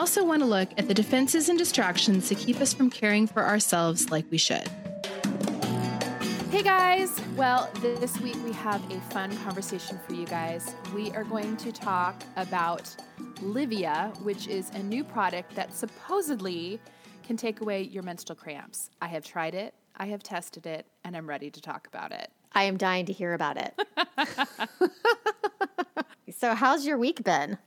also want to look at the defenses and distractions to keep us from caring for ourselves like we should. Hey guys! Well, this week we have a fun conversation for you guys. We are going to talk about Livia, which is a new product that supposedly can take away your menstrual cramps. I have tried it, I have tested it, and I'm ready to talk about it. I am dying to hear about it. so, how's your week been?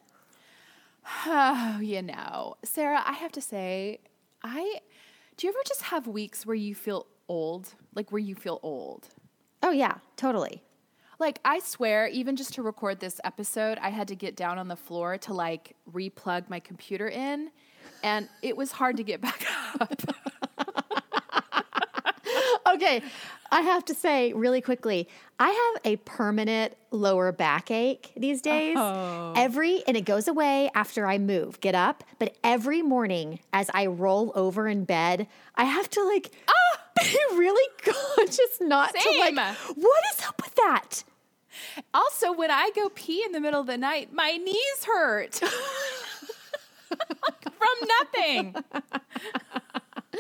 Oh, you know, Sarah, I have to say, I do you ever just have weeks where you feel old? Like where you feel old? Oh, yeah, totally. Like, I swear, even just to record this episode, I had to get down on the floor to like replug my computer in, and it was hard to get back up. Okay, I have to say really quickly, I have a permanent lower backache these days. Oh. Every and it goes away after I move, get up, but every morning as I roll over in bed, I have to like ah! be really conscious not Same. to like what is up with that? Also, when I go pee in the middle of the night, my knees hurt from nothing.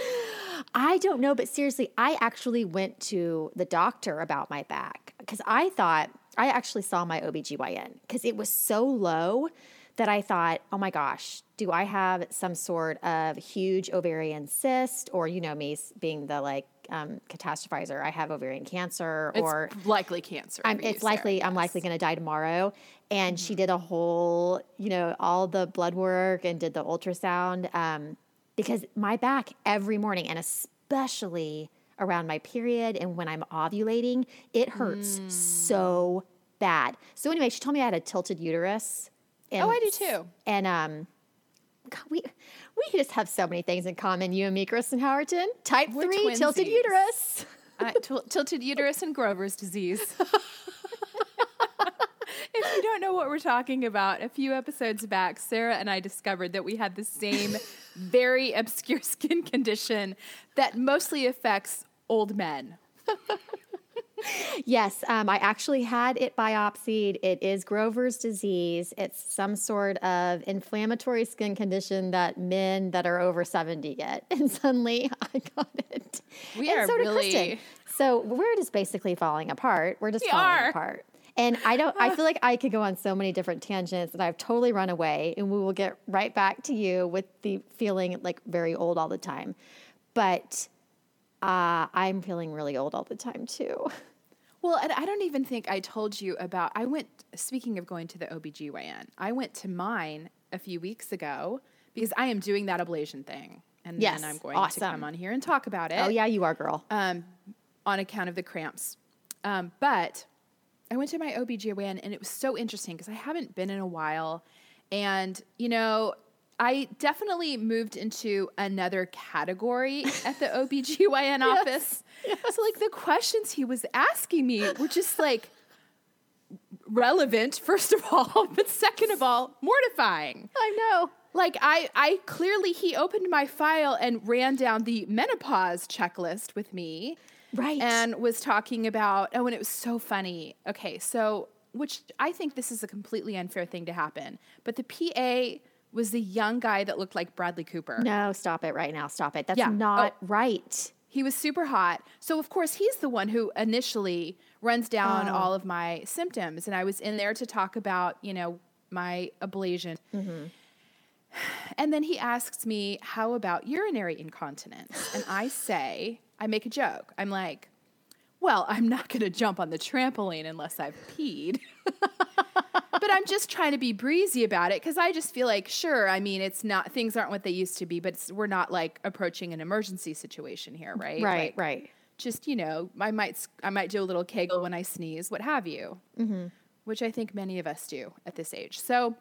I don't know, but seriously, I actually went to the doctor about my back because I thought I actually saw my OBGYN because it was so low that I thought, oh my gosh, do I have some sort of huge ovarian cyst or, you know, me being the like um, catastrophizer, I have ovarian cancer or it's likely cancer. I'm, it's likely I'm likely going to die tomorrow. And Mm-hmm. she did a whole, you know, all the blood work and did the ultrasound um, because my back every morning, and especially around my period and when I'm ovulating, it hurts Mm. so bad. So anyway, she told me I had a tilted uterus. And, Oh, I do too. And um, God, we we just have so many things in common. You and me, Kristen Howerton, type We're three, tilted uterus. Uh, til- tilted uterus and Grover's disease. if you don't know what we're talking about, a few episodes back, Sarah and I discovered that we had the same very obscure skin condition that mostly affects old men. Yes, um, I actually had it biopsied. It is Grover's disease. It's some sort of inflammatory skin condition that men that are over 70 get. And suddenly I got it. We and are so did really- Kristen. So we're just basically falling apart. We're just We falling are. apart. And I don't I feel like I could go on so many different tangents and I've totally run away and we will get right back to you with the feeling like very old all the time. But uh, I'm feeling really old all the time too. Well, and I don't even think I told you about. I went, speaking of going to the OBGYN, I went to mine a few weeks ago because I am doing that ablation thing. And Yes, then I'm going to come on here and talk about it. Oh yeah, you are, girl. um, on account of the cramps. Um, but I went to my OBGYN and it was so interesting because I haven't been in a while. And, you know, I definitely moved into another category at the OBGYN office. So, like, the questions he was asking me were just like relevant, first of all, but second of all, mortifying. I know. Like I, I clearly he opened my file and ran down the menopause checklist with me, Right. and was talking about oh, and it was so funny. Okay, so which I think this is a completely unfair thing to happen, but the PA was the young guy that looked like Bradley Cooper. No, stop it right now. Stop it. That's Yeah. not Oh. right. He was super hot. So of course he's the one who initially runs down Oh. all of my symptoms and I was in there to talk about, you know, my ablation. Mm-hmm. And then he asks me, "How about urinary incontinence?" And I say, I make a joke. I'm like, "Well, I'm not going to jump on the trampoline unless I've peed." but I'm just trying to be breezy about it because I just feel like, sure, I mean, it's not things aren't what they used to be, but it's, we're not like approaching an emergency situation here, right? Right, Like, right. Just you know, I might I might do a little kegel when I sneeze, what have you, Mm-hmm. which I think many of us do at this age. So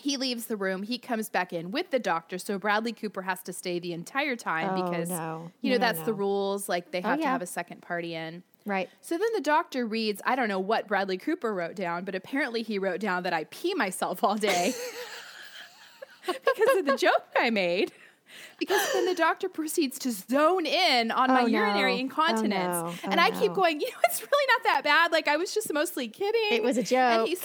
he leaves the room. He comes back in with the doctor. So Bradley Cooper has to stay the entire time Oh, because, no. you know, No, no, that's the rules. Like they oh, have to yeah. have a second party in. Right. So then the doctor reads, I don't know what Bradley Cooper wrote down, but apparently he wrote down that I pee myself all day because of the joke I made. Because then the doctor proceeds to zone in on my Oh, no. urinary Oh, incontinence. no. Oh, and I oh, keep going, you know, it's really not that bad. Like I was just mostly kidding. It was a And he joke.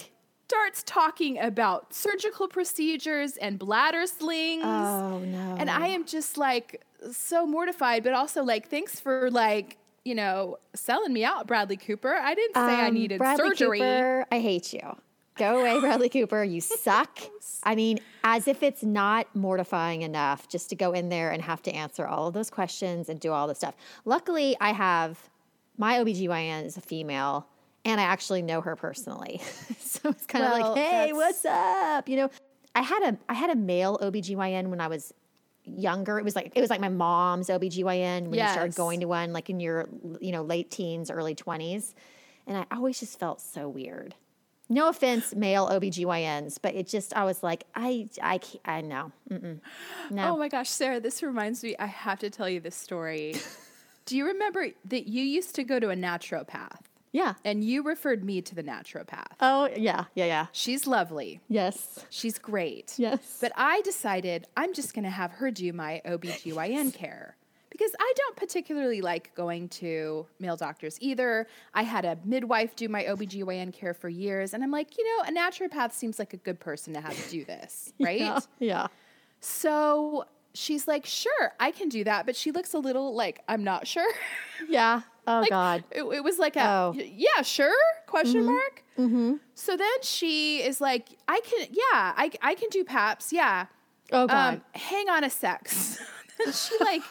Starts talking about surgical procedures and bladder slings. Oh no. And I am just like so mortified, but also like, thanks for like, you know, selling me out, Bradley Cooper. I didn't say I Um, needed Bradley surgery. Cooper, I hate you. Go away, Bradley Cooper. You suck. I mean, as if it's not mortifying enough just to go in there and have to answer all of those questions and do all this stuff. Luckily, I have my OBGYN is a female and I actually know her personally. so it's kind of Well, like, hey, what's up? You know, I had a I had a male OBGYN when I was younger. It was like it was like my mom's OBGYN when you started going to one like in your you know late teens, early 20s. And I always just felt so weird. No offense, male OBGYNs, but it just I was like, I I can't, I know. No. Oh my gosh, Sarah, this reminds me, I have to tell you this story. Do you remember that you used to go to a naturopath yeah. and you referred me to the naturopath? Oh, yeah. Yeah, yeah. She's lovely. Yes. She's great. Yes. But I decided I'm just going to have her do my OBGYN care because I don't particularly like going to male doctors either. I had a midwife do my OBGYN care for years, and I'm like, you know, a naturopath seems like a good person to have to do this, right? Yeah. Yeah. So she's like, sure, I can do that. But she looks a little like, I'm not sure. Yeah. Oh like, God. It, it was like a, Oh. Yeah, sure? Question mark. Mm-hmm. So then she is like, I can, yeah, I, I can do PAPS. Yeah. Oh God. Um, hang on a sec. She like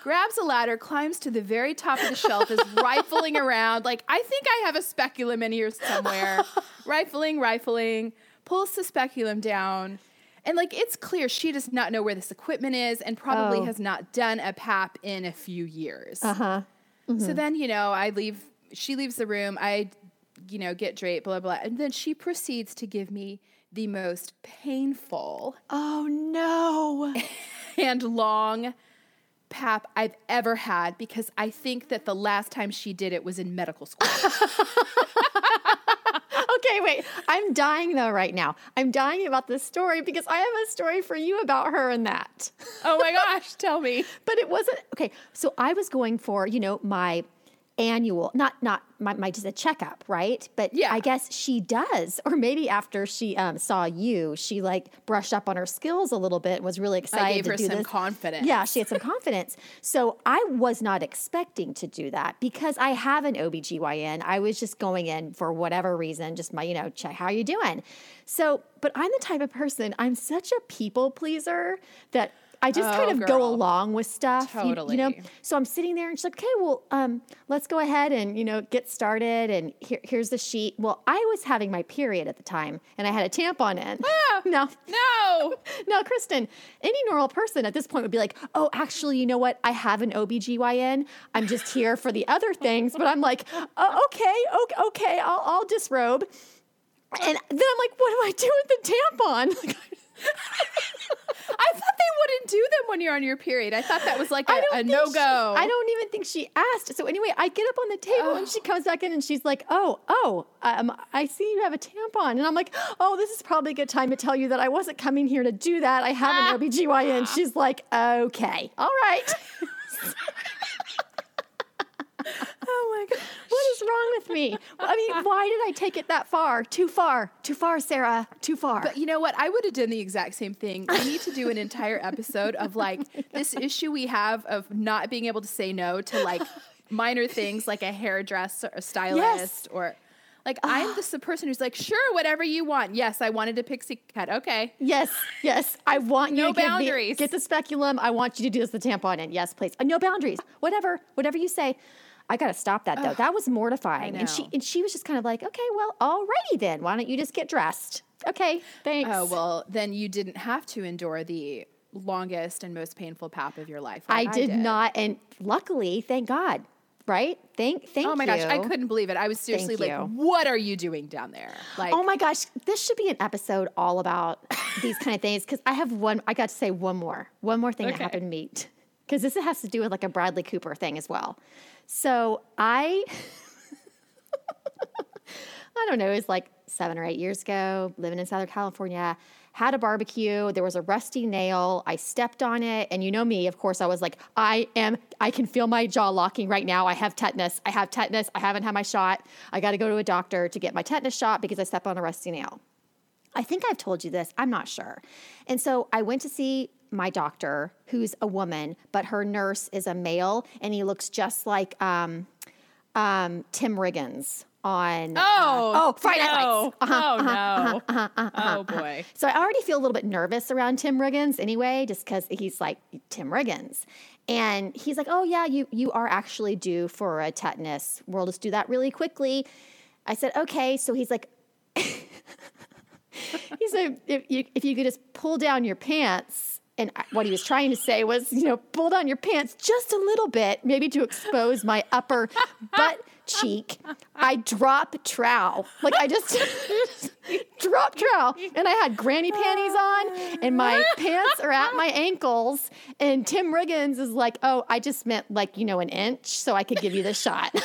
grabs a ladder, climbs to the very top of the shelf, is rifling around. Like, I think I have a speculum in here somewhere. rifling, rifling, pulls the speculum down. And like, it's clear she does not know where this equipment is and probably Oh. has not done a PAP in a few years. uh huh. So mm-hmm. then, you know, I leave, she leaves the room. I, you know, get draped, blah, blah. And then she proceeds to give me the most painful Oh no. and long pap I've ever had because I think that the last time she did it was in medical school. okay, wait. I'm dying though right now. I'm dying about this story because I have a story for you about her and that. oh my gosh, tell me. but it wasn't okay. So I was going for, you know, my annual, not not my, my just a checkup, right? But Yeah. I guess she does, or maybe after she um, saw you, she like brushed up on her skills a little bit and was really excited gave to her do some this. confidence. Yeah, she had some confidence. So I was not expecting to do that because I have an OBGYN. I was just going in for whatever reason, just my, you know, check how you doing. So, but I'm the type of person, I'm such a people pleaser that I just Oh, kind of go along with stuff. you- You, know, so I'm sitting there and she's like, okay, well, um, let's go ahead and, you know, get started. And here, here's the sheet. Well, I was having my period at the time and I had a tampon in. Ah, no, No. no, Kristen, any normal person at this point would be like, oh, actually, you know what? I have an OBGYN. I'm just here for the other things. But I'm like, oh, okay, okay, okay, I'll, I'll disrobe. And then I'm like, what do I do with the tampon? I thought they wouldn't do them when you're on your period. I thought that was like a, a no go. I don't even think she asked. So anyway, I get up on the table and she comes back in and she's like, "Oh, oh, um, I see you have a tampon." And I'm like, "Oh, this is probably a good time to tell you that I wasn't coming here to do that. I have an OBGYN." She's like, "Okay, all right." Oh my god. what is wrong with me? I mean, why did I take it that far? Too far. Too far, Sarah. Too far. But you know what? I would have done the exact same thing. We need to do an entire episode of like this issue we have of not being able to say no to like minor things like a hairdresser, a stylist, Yes. or like I'm just the person who's like, sure, whatever you want. Yes, I wanted a pixie cut. Okay. Yes, yes. I want you No to give me- boundaries. get the speculum. I want you to do this the tampon in. Yes, please. Uh, no boundaries. Whatever, whatever you say. I gotta stop that though. that was mortifying. And she and she was just kind of like, okay, well, alrighty then. Why don't you just get dressed? Okay, thanks. Oh well, then you didn't have to endure the longest and most painful pap of your life. I like did, not, and luckily, thank God. right? Thank, thank. Oh my gosh, I couldn't believe it. I was seriously Thank like, you. what are you doing down there? Like, Oh my gosh, this should be an episode all about these kind of things because I have one. I got to say one more, one more thing that happened to me because this has to do with like a Bradley Cooper thing as well. So I, I don't know, it was like seven or eight years ago, living in Southern California. Had a barbecue. There was a rusty nail. I stepped on it, and you know me. Of course, I was like, "I am. I can feel my jaw locking right now. I have tetanus. I have tetanus. I haven't had my shot. I got to go to a doctor to get my tetanus shot because I stepped on a rusty nail." I think I've told you this. I'm not sure. And so I went to see my doctor, who's a woman, but her nurse is a male, and he looks just like um, um, Tim Riggins on. uh, oh, oh, Friday no. Lights. Uh-huh, oh no. oh boy. So I already feel a little bit nervous around Tim Riggins anyway, just because he's like Tim Riggins. And he's like, oh, yeah, you, you are actually due for a tetanus. We'll just do that really quickly. I said, okay. So he's like, he said, if you, if you could just pull down your pants. And what he was trying to say was, you know, pull down your pants just a little bit, maybe to expose my upper butt cheek. I drop trow. Like I just drop trow. And I had granny panties on, and my pants are at my ankles. And Tim Riggins is like, oh, I just meant like, you know, an inch so I could give you the shot.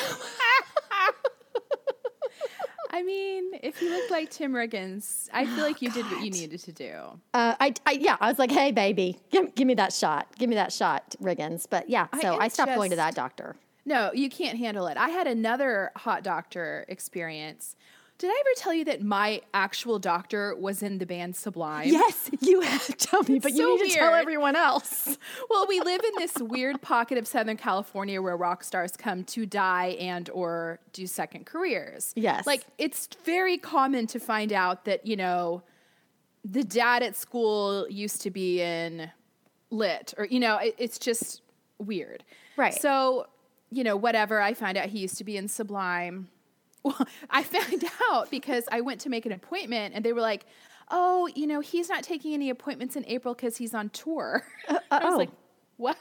I mean, if you looked like Tim Riggins, I feel like you did what you needed to do. Uh, I, I, yeah, I was like, hey, baby, give, give me that shot. Give me that shot, Riggins. But yeah, so am I, stopped going to that doctor. No, you can't handle it. I had another hot doctor experience. Did I ever tell you that my actual doctor was in the band Sublime? Yes, you have told me, but so you need to tell everyone else. Well, we live in this weird pocket of Southern California where rock stars come to die and or do second careers. Yes. Like it's very common to find out that, you know, the dad at school used to be in lit or you know, it, it's just weird. Right. So, you know, whatever, I find out he used to be in Sublime. Well, I found out because I went to make an appointment and they were like, "Oh, you know, he's not taking any appointments in April cuz he's on tour." I was uh, oh. like, "What?"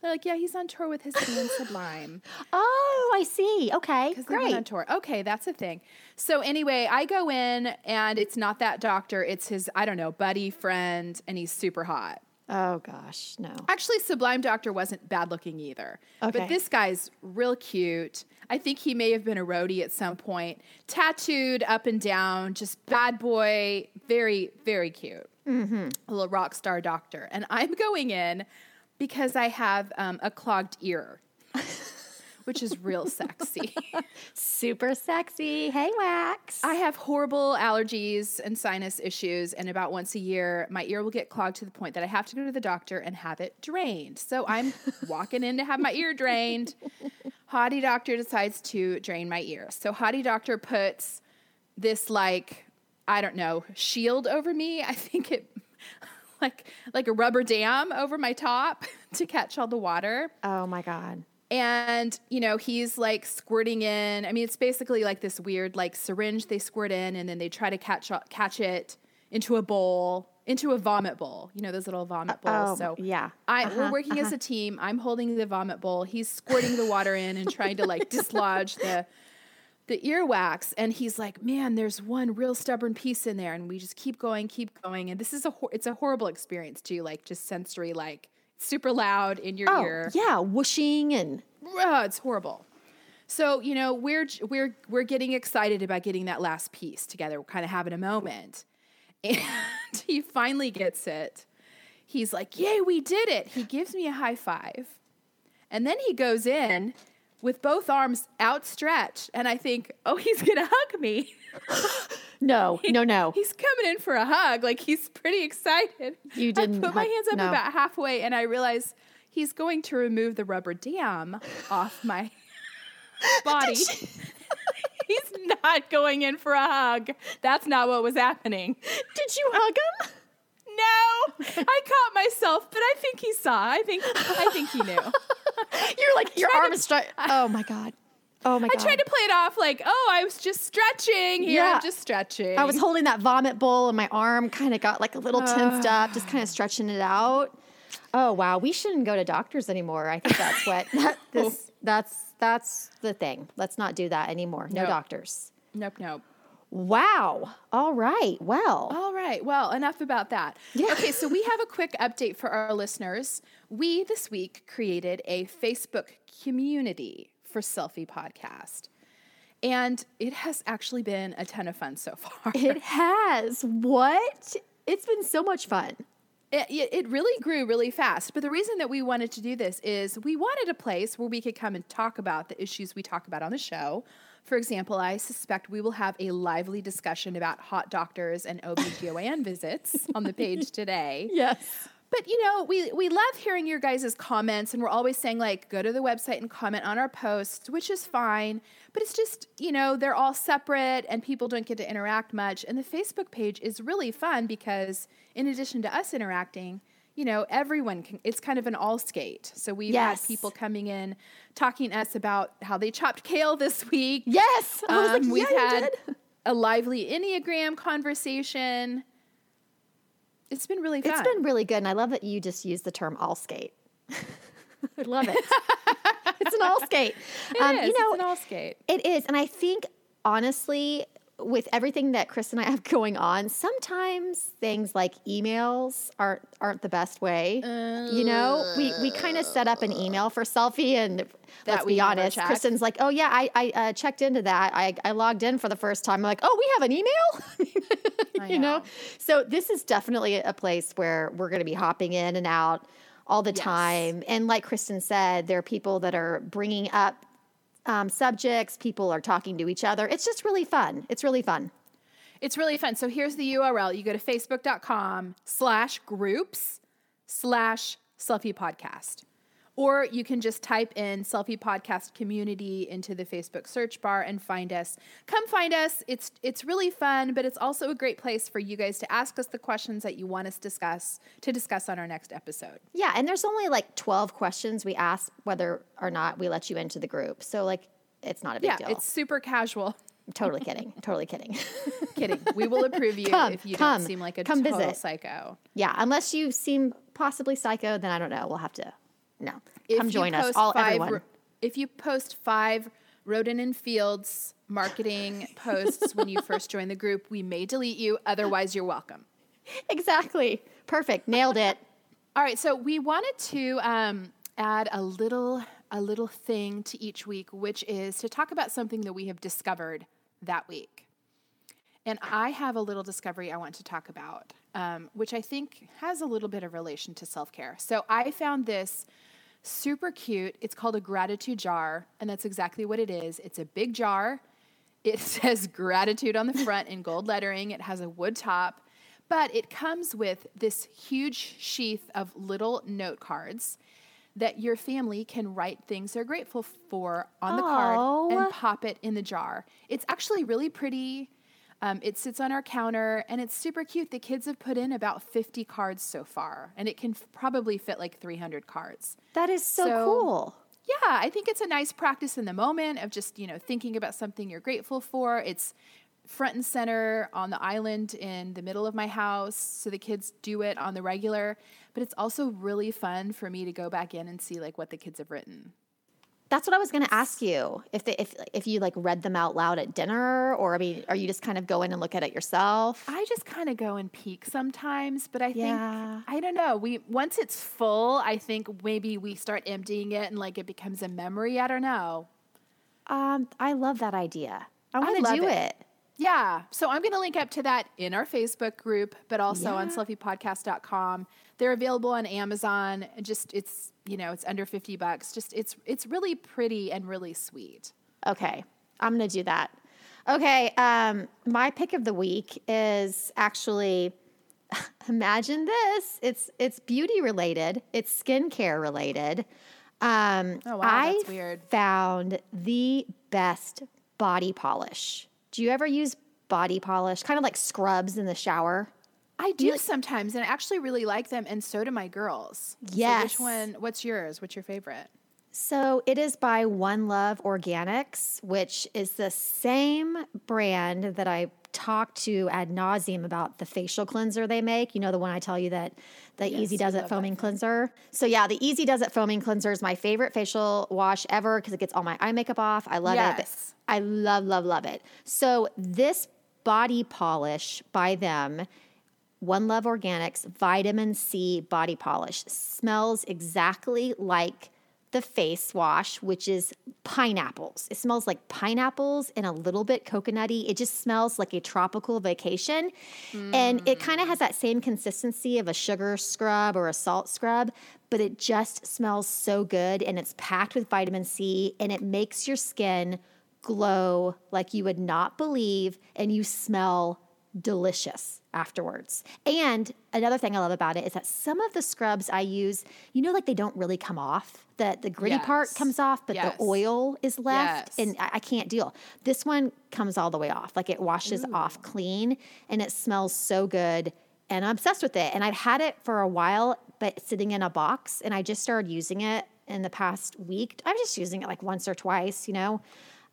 They're like, "Yeah, he's on tour with his band Sublime." Oh, I see. Okay, Because great. on tour. Okay, that's a thing. So anyway, I go in and it's not that doctor. It's his, I don't know, buddy, friend, and he's super hot. Oh gosh, no. Actually, Sublime Doctor wasn't bad looking either. Okay. But this guy's real cute. I think he may have been a roadie at some point. Tattooed up and down, just bad boy, very, very cute. Mm-hmm. A little rock star doctor. And I'm going in because I have um, a clogged ear, which is real sexy. Super sexy. Hey, Wax. I have horrible allergies and sinus issues, and about once a year, my ear will get clogged to the point that I have to go to the doctor and have it drained. So I'm walking in to have my ear drained. Hottie doctor decides to drain my ear. So Hottie doctor puts this like I don't know shield over me. I think it like like a rubber dam over my top to catch all the water oh my god. And you know he's like squirting in. I mean it's basically like this weird like syringe they squirt in and then they try to catch catch it into a bowl into a vomit bowl. You know those little vomit bowls? oh, so yeah. I, Uh-huh, we're working as a team. I'm holding the vomit bowl. He's squirting the water in and trying to like dislodge the the earwax. And he's like man there's one real stubborn piece in there. And we just keep going keep going. And this is a it's a horrible experience too like just sensory like super loud in your Oh ear yeah, whooshing and oh, it's horrible. So you know we're we're we're getting excited about getting that last piece together. We're kind of having a moment, and he finally gets it. He's like, "Yay, we did it!" He gives me a high five, and then he goes in with both arms outstretched, and I think, "Oh, he's gonna hug me." no, no, no. He's coming in for a hug. Like he's pretty excited. You didn't I put my hug- hands up no. about halfway, and I realize he's going to remove the rubber dam off my body. he's not going in for a hug. That's not what was happening. Did you hug him? No, I caught myself, but I think he saw. I think I think he knew. You're like your arm to- is stretched. Oh my god. Oh my I tried to play it off like, oh, I was just stretching here. Yeah. I'm just stretching. I was holding that vomit bowl and my arm kind of got like a little tensed up, just kind of stretching it out. Oh wow, we shouldn't go to doctors anymore. I think that's what that, oh. this that's that's the thing. Let's not do that anymore. No Nope. doctors. Nope, nope. Wow. All right. Well, All right. Well, enough about that. Yeah. Okay, so we have a quick update for our listeners. We this week created a Facebook community for Selfie Podcast. And it has actually been a ton of fun so far. it has. What? It's been so much fun. it, it really grew really fast. But the reason that we wanted to do this is we wanted a place where we could come and talk about the issues we talk about on the show. For example, I suspect we will have a lively discussion about hot doctors and OBGYN visits on the page today. Yes. But you know, we we love hearing your guys' comments, and we're always saying like, go to the website and comment on our posts, which is fine. But it's just you know they're all separate, and people don't get to interact much. And the Facebook page is really fun because in addition to us interacting, you know, everyone can. It's kind of an all skate. So we've Yes. had people coming in talking to us about how they chopped kale this week. Yes. Um, like, we've you had a lively Enneagram conversation. It's been really fun. It's been really good, and I love that you just used the term all skate. I love it. it's an all skate. It Um, is. you know, it's an all skate. It is. And I think, honestly, with everything that Chris and I have going on, sometimes things like emails aren't aren't the best way. you know, we we kind of set up an email for selfie, and let's we be honest. Kristen's like, "Oh yeah, I I uh, checked into that. I I logged in for the first time. I'm like, oh, we have an email. you know? know. So this is definitely a place where we're going to be hopping in and out all the time. And like Kristen said, there are people that are bringing up um, subjects. People are talking to each other. It's just really fun. It's really fun. It's really fun. So here's the URL. You go to facebook.com slash groups slash selfie podcast. Or you can just type in selfie podcast community into the Facebook search bar and find us. Come find us. It's it's really fun, but it's also a great place for you guys to ask us the questions that you want us to discuss to discuss on our next episode. Yeah, and there's only like 12 questions we ask whether or not we let you into the group. So like it's not a big Yeah, deal. it's super casual. totally kidding. totally kidding. Kidding. We will approve you Come, if you come, don't seem like a come total visit. psycho. yeah, unless you seem possibly psycho, then I don't know. We'll have to no. If Come you join us all five everyone. if you post five Rodan and Fields marketing posts when you first join the group, we may delete you. Otherwise, you're welcome. exactly. Perfect. Nailed it. All right, so we wanted to um, add a little a little thing to each week, which is to talk about something that we have discovered that week. And I have a little discovery I want to talk about, um, which I think has a little bit of relation to self care. So I found this super cute. It's called a gratitude jar, and that's exactly what it is. It's a big jar. It says gratitude on the front in gold lettering. It has a wood top, but it comes with this huge sheath of little note cards that your family can write things they're grateful for on the card and pop it in the jar. It's actually really pretty. Um, it sits on our counter and it's super cute. The kids have put in about 50 cards so far, and it can f- probably fit like 300 cards. That is so, So- cool. Yeah, I think it's a nice practice in the moment of just, you know, thinking about something you're grateful for. It's front and center on the island in the middle of my house, so the kids do it on the regular, but it's also really fun for me to go back in and see like what the kids have written. That's what I was going to ask you. If they, if if you like read them out loud at dinner, or I mean, are you just kind of go in and look at it yourself? I just kind of go and peek sometimes, but I Yeah. think I don't know. We once it's full, I think maybe we start emptying it and like it becomes a memory. I don't know. Um, I love that idea. I want to do it. it. Yeah. So I'm going to link up to that in our Facebook group, but also on Yeah. selfiepodcast.com. They're available on Amazon. Just it's, you know, it's under 50 bucks. Just it's it's really pretty and really sweet. Okay, I'm going to do that. Okay, um, my pick of the week is actually imagine this. It's it's beauty related. It's skincare related. Um, Oh, wow, I that's weird. found the best body polish. Do you ever use body polish? Kind of like scrubs in the shower. I do sometimes and I actually really like them and so do my girls. So Yes. which one what's yours? What's your favorite? So it is by One Love Organics, which is the same brand that I talked to ad nauseum about the facial cleanser they make. You know, the one I tell you that the Easy Does It foaming cleanser. So, yeah, the Easy Does It foaming cleanser is my favorite facial wash ever because it gets all my eye makeup off. I love it. I love, love, love it. So, this body polish by them, One Love Organics Vitamin C Body Polish, smells exactly like the face wash, which is pineapples. It smells like pineapples and a little bit coconutty. It just smells like a tropical vacation. And it kind of has that same consistency of a sugar scrub or a salt scrub, but it just smells so good and it's packed with vitamin C and it makes your skin glow like you would not believe and you smell delicious afterwards. And another thing I love about it is that some of the scrubs I use, you know, like they don't really come off. The the gritty part comes off, but Yes. the oil is left, Yes. and I, I can't deal. This one comes all the way off, like it washes off clean, and it smells so good. And I'm obsessed with it. And I've had it for a while, but sitting in a box, and I just started using it in the past week. I'm just using it like once or twice, you know.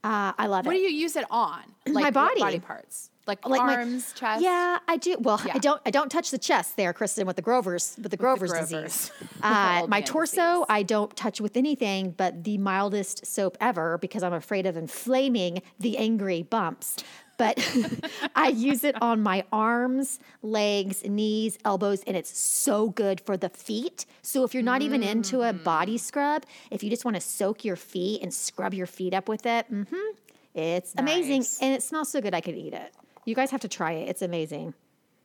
Uh, I love What it. What do you use it on? Like My body. body parts, like, like my- arms, chest. Yeah, I do. Well, I don't. I don't touch the chest there, Kristen, with the Grover's with the Grover's, Grovers. disease. Uh, my torso, disease. I don't touch with anything but the mildest soap ever because I'm afraid of inflaming the angry bumps. But I use it on my arms, legs, knees, elbows, and it's so good for the feet. So if you're not even into a Mm. body scrub, if you just want to soak your feet and scrub your feet up with it, mm-hmm, it's amazing. And it smells so good I could eat it. You guys have to try it. It's amazing.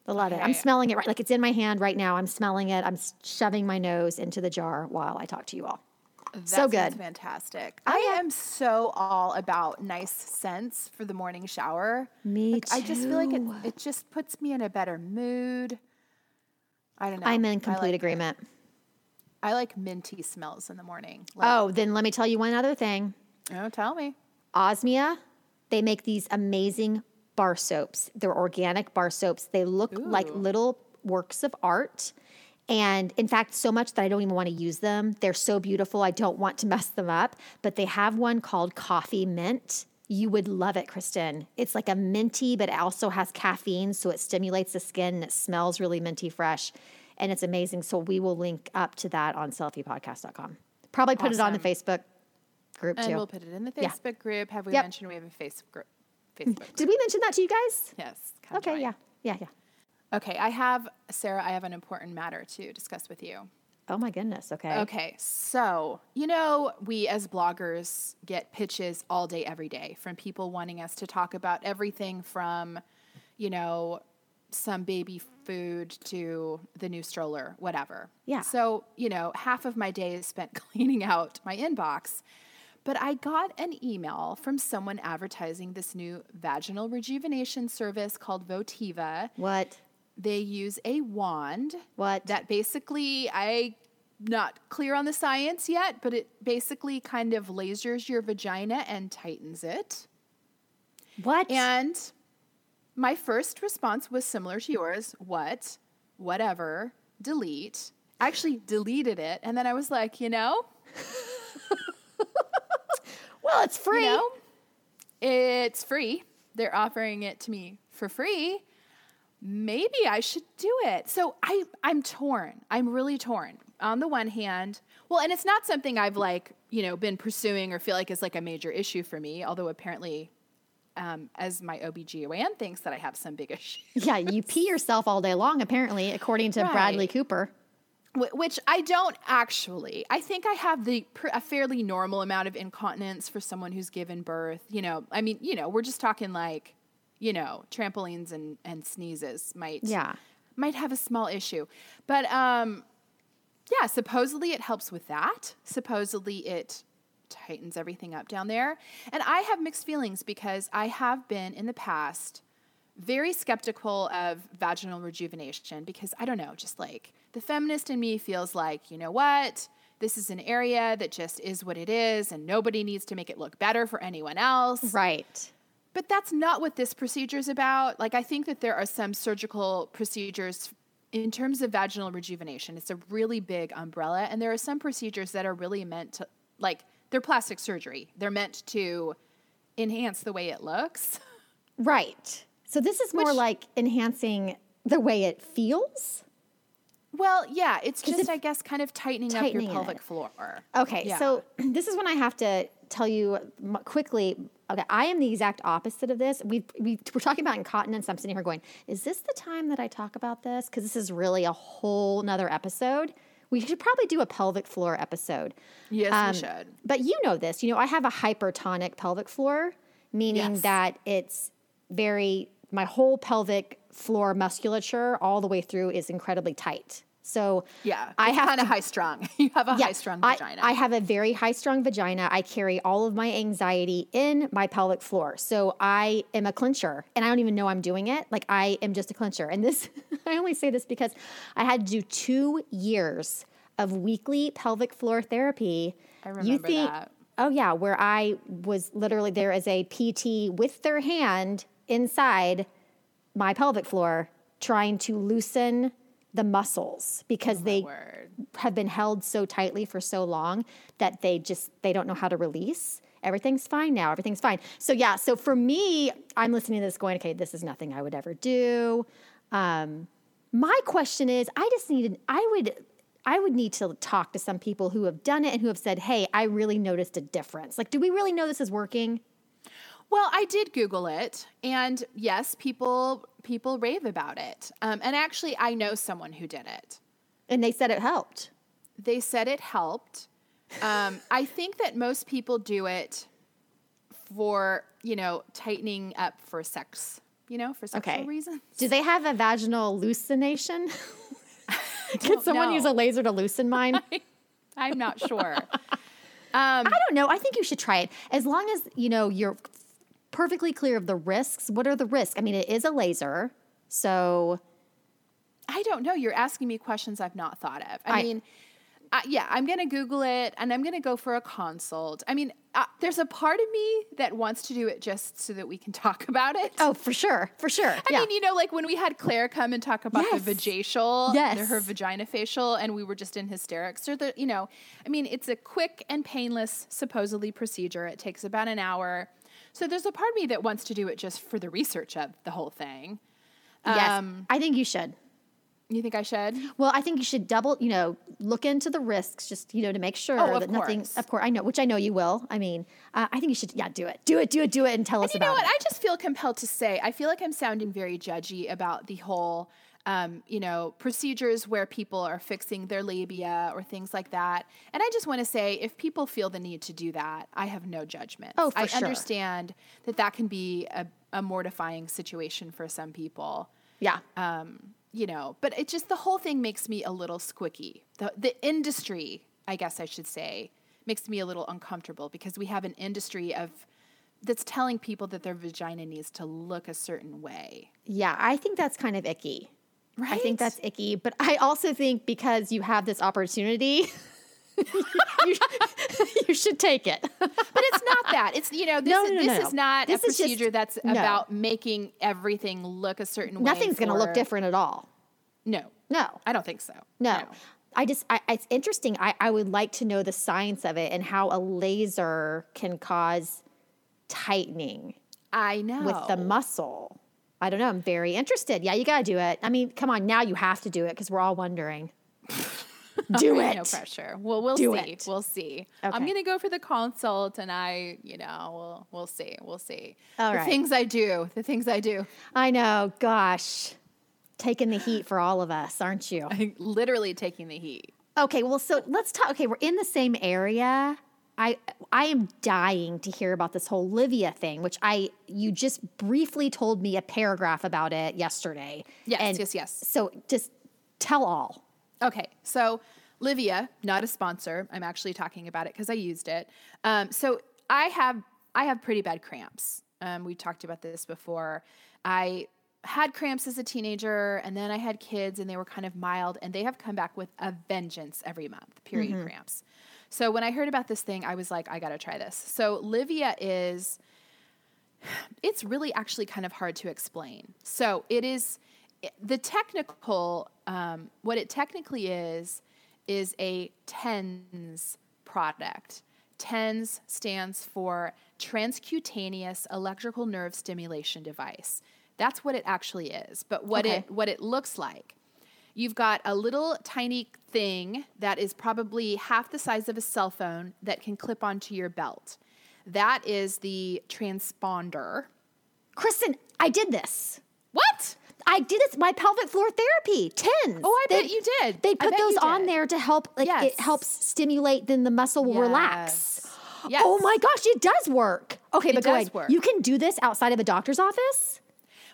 I love it. I'm smelling it right like it's in my hand right now. I'm smelling it. I'm shoving my nose into the jar while I talk to you all. That so good. fantastic. Oh, I am so all about nice scents for the morning shower. Me Like, I just feel like it, it just puts me in a better mood. I don't know. I'm in I complete like, agreement. I like minty smells in the morning. Like, Oh, then let me tell you one other thing. oh, tell me. Osmia, they make these amazing bar soaps. They're organic bar soaps. They look like little works of art. And in fact, so much that I don't even want to use them. They're so beautiful. I don't want to mess them up. But they have one called Coffee Mint. You would love it, Kristen. It's like a minty, but it also has caffeine. So it stimulates the skin and it smells really minty fresh. And it's amazing. So we will link up to that on selfiepodcast.com. Probably put it on the Facebook group And too. we'll put it in the Yeah. Facebook group. Have we Yep. mentioned we have a Facebook group? Facebook. Did we mention that to you guys? Yes. Okay, yeah. Yeah, yeah. Okay, I have, Sarah, I have an important matter to discuss with you. Oh my goodness. Okay. Okay, so you know, we as bloggers get pitches all day, every day from people wanting us to talk about everything from, you know, some baby food to the new stroller, whatever. Yeah. So, you know, half of my day is spent cleaning out my inbox. But I got an email from someone advertising this new vaginal rejuvenation service called Votiva. What? They use a wand What? that basically I not clear on the science yet, but it basically kind of lasers your vagina and tightens it. What? And my first response was similar to yours. What? Whatever. Delete. I actually deleted it and then I was like, you know, well, it's free. you know, it's free. They're offering it to me for free. Maybe I should do it. So I I'm torn. I'm really torn. On the one hand, well, and it's not something I've like, you know, been pursuing or feel like is like a major issue for me, although apparently um, as my OBGYN thinks that I have some big issue. Yeah, you pee yourself all day long, apparently, according to Bradley Cooper. Wh- Which I don't actually. I think I have the a fairly normal amount of incontinence for someone who's given birth. You know, I mean, you know, we're just talking like, you know, trampolines and and sneezes might Yeah. might have a small issue, but um, yeah, supposedly it helps with that. Supposedly it tightens everything up down there, and I have mixed feelings because I have been in the past very skeptical of vaginal rejuvenation because I don't know, just like the feminist in me feels like, you know what? This is an area that just is what it is, and nobody needs to make it look better for anyone else. Right. But that's not what this procedure is about. Like, I think that there are some surgical procedures in terms of vaginal rejuvenation. It's a really big umbrella, and there are some procedures that are really meant to, like, they're plastic surgery. They're meant to enhance the way it looks. Right. So this is more Which- like enhancing the way it feels. Well, yeah, it's just, it- I guess, kind of tightening, Tightening up your pelvic floor. Okay, Yeah. so this is when I have to tell you quickly. Okay, I am the exact opposite of this. We we we're talking about incontinence. I'm sitting here going, is this the time that I talk about this? Because this is really a whole nother episode. We should probably do a pelvic floor episode. Yes, Um, we should. But you know this. You know, I have a hypertonic pelvic floor, meaning Yes. that it's very, my whole pelvic floor musculature all the way through is incredibly tight. So Yeah, I have kind of high strung. You have a high strung vagina. I have a very high strung vagina. I carry all of my anxiety in my pelvic floor. So I am a clincher and I don't even know I'm doing it. Like I am just a clincher. And this, I only say this because I had to do two years of weekly pelvic floor therapy. I You remember think- that. Oh, yeah, where I was literally there as a PT with their hand inside my pelvic floor trying to loosen the muscles because they Word. have been held so tightly for so long that they just they don't know how to release. Everything's fine now. Everything's fine. So yeah so for me i'm listening to this going okay this is nothing i would ever do. Um, my question is i just needed i would i would need to talk to some people who have done it and who have said hey i really noticed a difference. Like do we really know this is working Well, I did Google it, and yes, people people rave about it. Um, and actually, I know someone who did it. and they said it helped They said it helped. Um, I think that most people do it for you know tightening up for sex, you know, for sexual Okay. reasons. do they have a vaginal loosenation could someone know. use a laser to loosen mine I'm not sure. I don't know. I think you should try it. As long as, you know, you're perfectly clear of the risks. What are the risks? I mean, it is a laser. So, I don't know. You're asking me questions I've not thought of. I, I- mean, uh, yeah, I'm going to Google it and I'm going to go for a consult. I mean, uh, there's a part of me that wants to do it just so that we can talk about it. oh, for sure. For sure. I yeah. mean, you know, like when we had Claire come and talk about Yes. the vajacial, Yes. her vagina facial, and we were just in hysterics. Or the, you know, I mean, it's a quick and painless, supposedly procedure. It takes about an hour. So there's a part of me that wants to do it just for the research of the whole thing. yes. um, I think you should. You think I should? Well, I think you should double, you know, look into the risks just, you know, to make sure Oh, that nothing, course. of course, I know, which I know you will. I mean, uh, I think you should, yeah, do it. Do it, do it, do it, and tell us You know about what? it. I just feel compelled to say, I feel like I'm sounding very judgy about the whole, um, you know, procedures where people are fixing their labia or things like that. And I just want to say, if people feel the need to do that, I have no judgment. Oh, for I sure. understand that that can be a, a mortifying situation for some people. yeah. Um, you know, but it just the whole thing makes me a little squicky. The the industry, I guess I should say, makes me a little uncomfortable because we have an industry of that's telling people that their vagina needs to look a certain way. yeah. I think that's kind of icky. Right? I think that's icky, but I also think because you have this opportunity, you, you should take it. but it's not that. It's you know, this No, is no, no, this is not This a is just- procedure that's no. about making everything look a certain way. Nothing's going to look different at all. No. No. I don't think so. No. I just, I, it's interesting. I, I would like to know the science of it and how a laser can cause tightening I know. with the muscle. I don't know. I'm very interested. Yeah, you got to do it. I mean, come on, now you have to do it because we're all wondering. do it. No pressure. Well, we'll Do see. it. We'll see. I'm gonna go for the consult, and I, you know, we'll we'll see. We'll see. All the right. things I do. The things I do. I know. Gosh, taking the heat for all of us, aren't you? I Literally taking the heat. Okay, well, so let's talk. Okay, we're in the same area. I I am dying to hear about this whole Livia thing, which I you just briefly told me a paragraph about it yesterday. Yes, And yes, yes. So just tell all. Okay, so Livia, not a sponsor. I'm actually talking about it because I used it. Um, so I have I have pretty bad cramps. Um, we talked about this before. I had cramps as a teenager, and then I had kids, and they were kind of mild, and they have come back with a vengeance every month. Period cramps. So when I heard about this thing, I was like, I got to try this. So Livia is it's really actually kind of hard to explain. So it is the technical, um, what it technically is, is a TENS product. TENS stands for transcutaneous electrical nerve stimulation device. That's what it actually is. But what Okay. it what it looks like, you've got a little tiny thing that is probably half the size of a cell phone that can clip onto your belt. That is the transponder. Kristen, I did this. What? I did this. My pelvic floor therapy, tens. Oh, I bet you did. They put those on there to help. Like Yes. it helps stimulate, then the muscle will relax. Yes. Oh my gosh, it does work. Okay, It but go does ahead. work. You can do this outside of a doctor's office.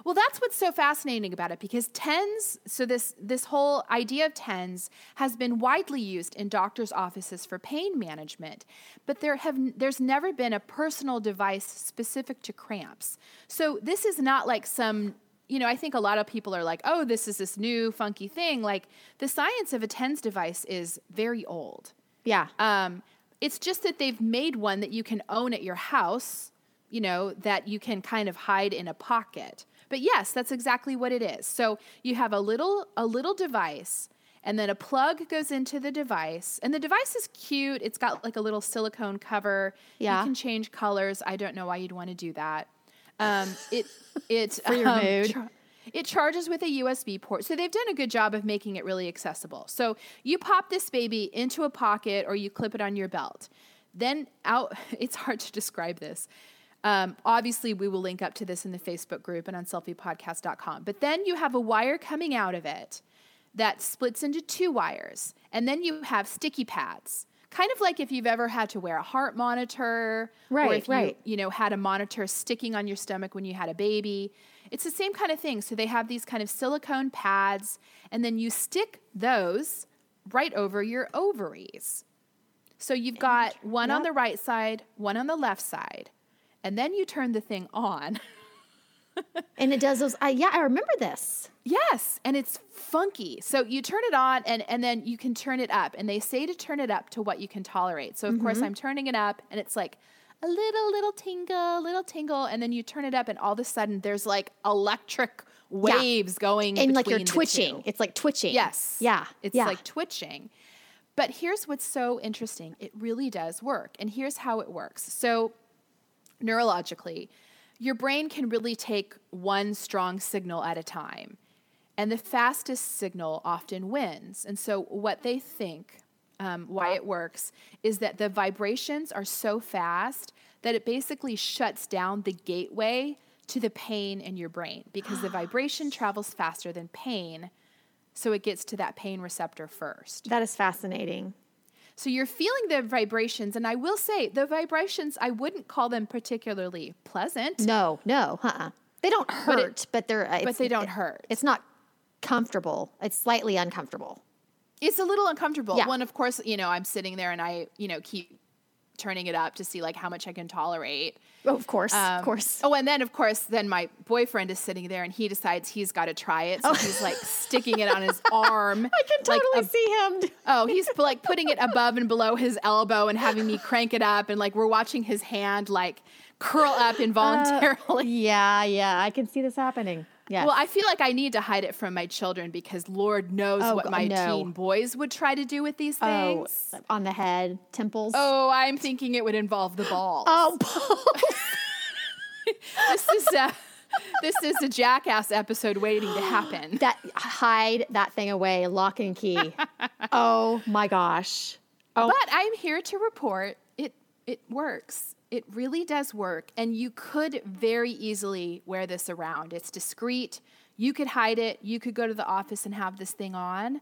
Well, that's what's so fascinating about it because TENS, so this this whole idea of TENS has been widely used in doctors' offices for pain management, but there have there's never been a personal device specific to cramps. So this is not like some you know, I think a lot of people are like, "Oh, this is this new funky thing." Like the science of a TENS device is very old. Yeah. Um, it's just that they've made one that you can own at your house, you know, that you can kind of hide in a pocket. But yes, that's exactly what it is. So you have a little a little device and then a plug goes into the device. And the device is cute. It's got like a little silicone cover. Yeah. You can change colors. I don't know why you'd want to do that. Um, it it For your um, mood. char- it charges with a USB port. So they've done a good job of making it really accessible. So you pop this baby into a pocket or you clip it on your belt. Then out, it's hard to describe this. Um, obviously, we will link up to this in the Facebook group and on selfiepodcast.com. But then you have a wire coming out of it that splits into two wires. And then you have sticky pads. Kind of like if you've ever had to wear a heart monitor, or Right, if you, right. you know, had a monitor sticking on your stomach when you had a baby. It's the same kind of thing. So they have these kind of silicone pads, and then you stick those right over your ovaries. So you've got one on the right side, one on the left side, and then you turn the thing on. and it does those. I yeah, I remember this. Yes, and it's funky. So you turn it on and and then you can turn it up and they say to turn it up to what you can tolerate. So of mm-hmm. course I'm turning it up and it's like a little little tingle, little tingle and then you turn it up and all of a sudden there's like electric waves going And like you're twitching. It's like twitching. Yes. Yeah. It's yeah. like twitching. But here's what's so interesting it really does work. And here's how it works. So, neurologically, your brain can really take one strong signal at a time. And the fastest signal often wins. And so, what they think, um, why it works, is that the vibrations are so fast that it basically shuts down the gateway to the pain in your brain because the vibration travels faster than pain. So it gets to that pain receptor first. that is fascinating. So you're feeling the vibrations. And I will say, the vibrations, I wouldn't call them particularly pleasant. No, no, uh-uh. They don't But it- hurt, but, they're. uh, it's- they don't it- hurt. It's not comfortable. It's slightly uncomfortable. It's a little uncomfortable. Yeah. One, of course, you know, I'm sitting there and I, you know, keep turning it up to see like how much I can tolerate. Oh, of course, Um, of course. Oh, and then of course, then my boyfriend is sitting there and he decides he's got to try it. So he's like sticking it on his arm. Oh. I can like, totally ab- see him. Oh, he's like putting it above and below his elbow and having me crank it up, and like we're watching his hand like curl up involuntarily. Yeah, yeah, I can see this happening. Yeah. well, I feel like I need to hide it from my children because Lord knows Oh, what my no. teen boys would try to do with these oh, things. on the head, temples. Oh, I'm thinking it would involve the balls. oh, balls. This is a this is a jackass episode waiting to happen. that hide that thing away, lock and key. oh my gosh. Oh, But I'm here to report it it works. It really does work. And you could very easily wear this around. It's discreet. You could hide it. You could go to the office and have this thing on. Um,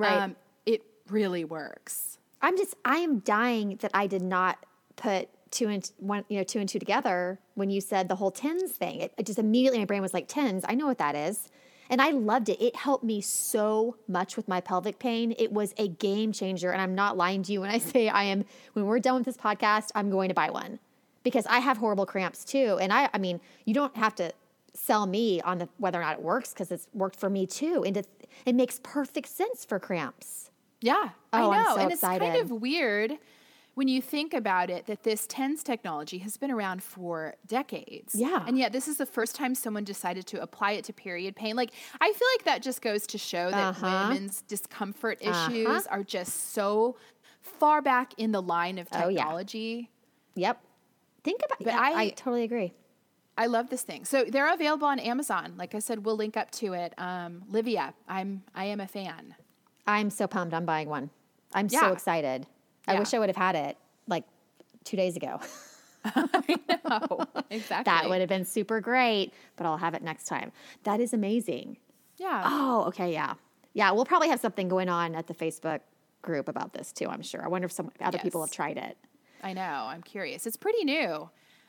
Right. it really works. I'm just I am dying that I did not put two and one, you know, two and two together when you said the whole tens thing. It, it just immediately my brain was like tens. I know what that is. And I loved it. It helped me so much with my pelvic pain. It was a game changer. And I'm not lying to you when I say I am, when we're done with this podcast, I'm going to buy one because I have horrible cramps too. And I, I mean, you don't have to sell me on the, whether or not it works because it's worked for me too. And it, it makes perfect sense for cramps. Yeah, Oh, I I'm know. so and it's kind of weird when you think about it that this TENS technology has been around for decades. Yeah. And yet this is the first time someone decided to apply it to period pain. Like I feel like that just goes to show that Uh-huh. women's discomfort Uh-huh. issues are just so far back in the line of Oh, yeah. technology. Yep. Think about But yeah, I, I- totally agree. I love this thing. So they're available on Amazon. Like I said, we'll link up to it. Um, Livia, I'm I am a fan. I'm so pumped. I'm buying one. I'm Yeah. so excited. I Yeah. wish I would have had it like two days ago. Oh, exactly. that would have been super great, but I'll have it next time. That is amazing. Yeah. Oh, okay. Yeah. Yeah. We'll probably have something going on at the Facebook group about this too, I'm sure. I wonder if some other people have tried it. I know. I'm curious. It's pretty new.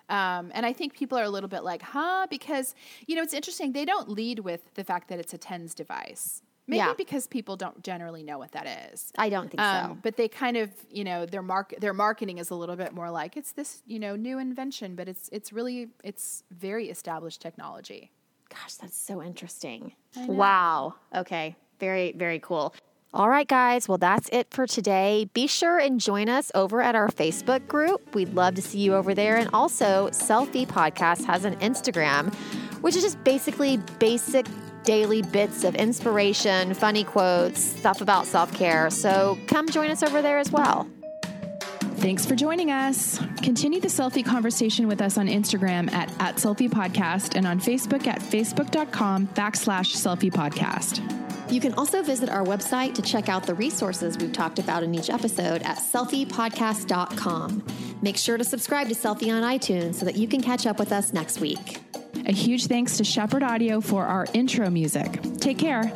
Um, and I think people are a little bit like, huh? Because, you know, it's interesting. They don't lead with the fact that it's a TENS device. Maybe Yeah. because people don't generally know what that is. I don't think Um, so. but they kind of, you know, their mark their marketing is a little bit more like it's this, you know, new invention, but it's it's really it's very established technology. Gosh, that's so interesting. Wow. Okay. Very, very cool. All right, guys. Well, that's it for today. Be sure and join us over at our Facebook group. We'd love to see you over there. And also, Selfie Podcast has an Instagram, which is just basically basic daily bits of inspiration, funny quotes, stuff about self care. So come join us over there as well. Thanks for joining us. Continue the selfie conversation with us on Instagram at, at selfie podcast and on Facebook at facebook.com backslash selfie podcast. You can also visit our website to check out the resources we've talked about in each episode at selfiepodcast.com. Make sure to subscribe to Selfie on iTunes so that you can catch up with us next week. A huge thanks to Shepherd Audio for our intro music. Take care.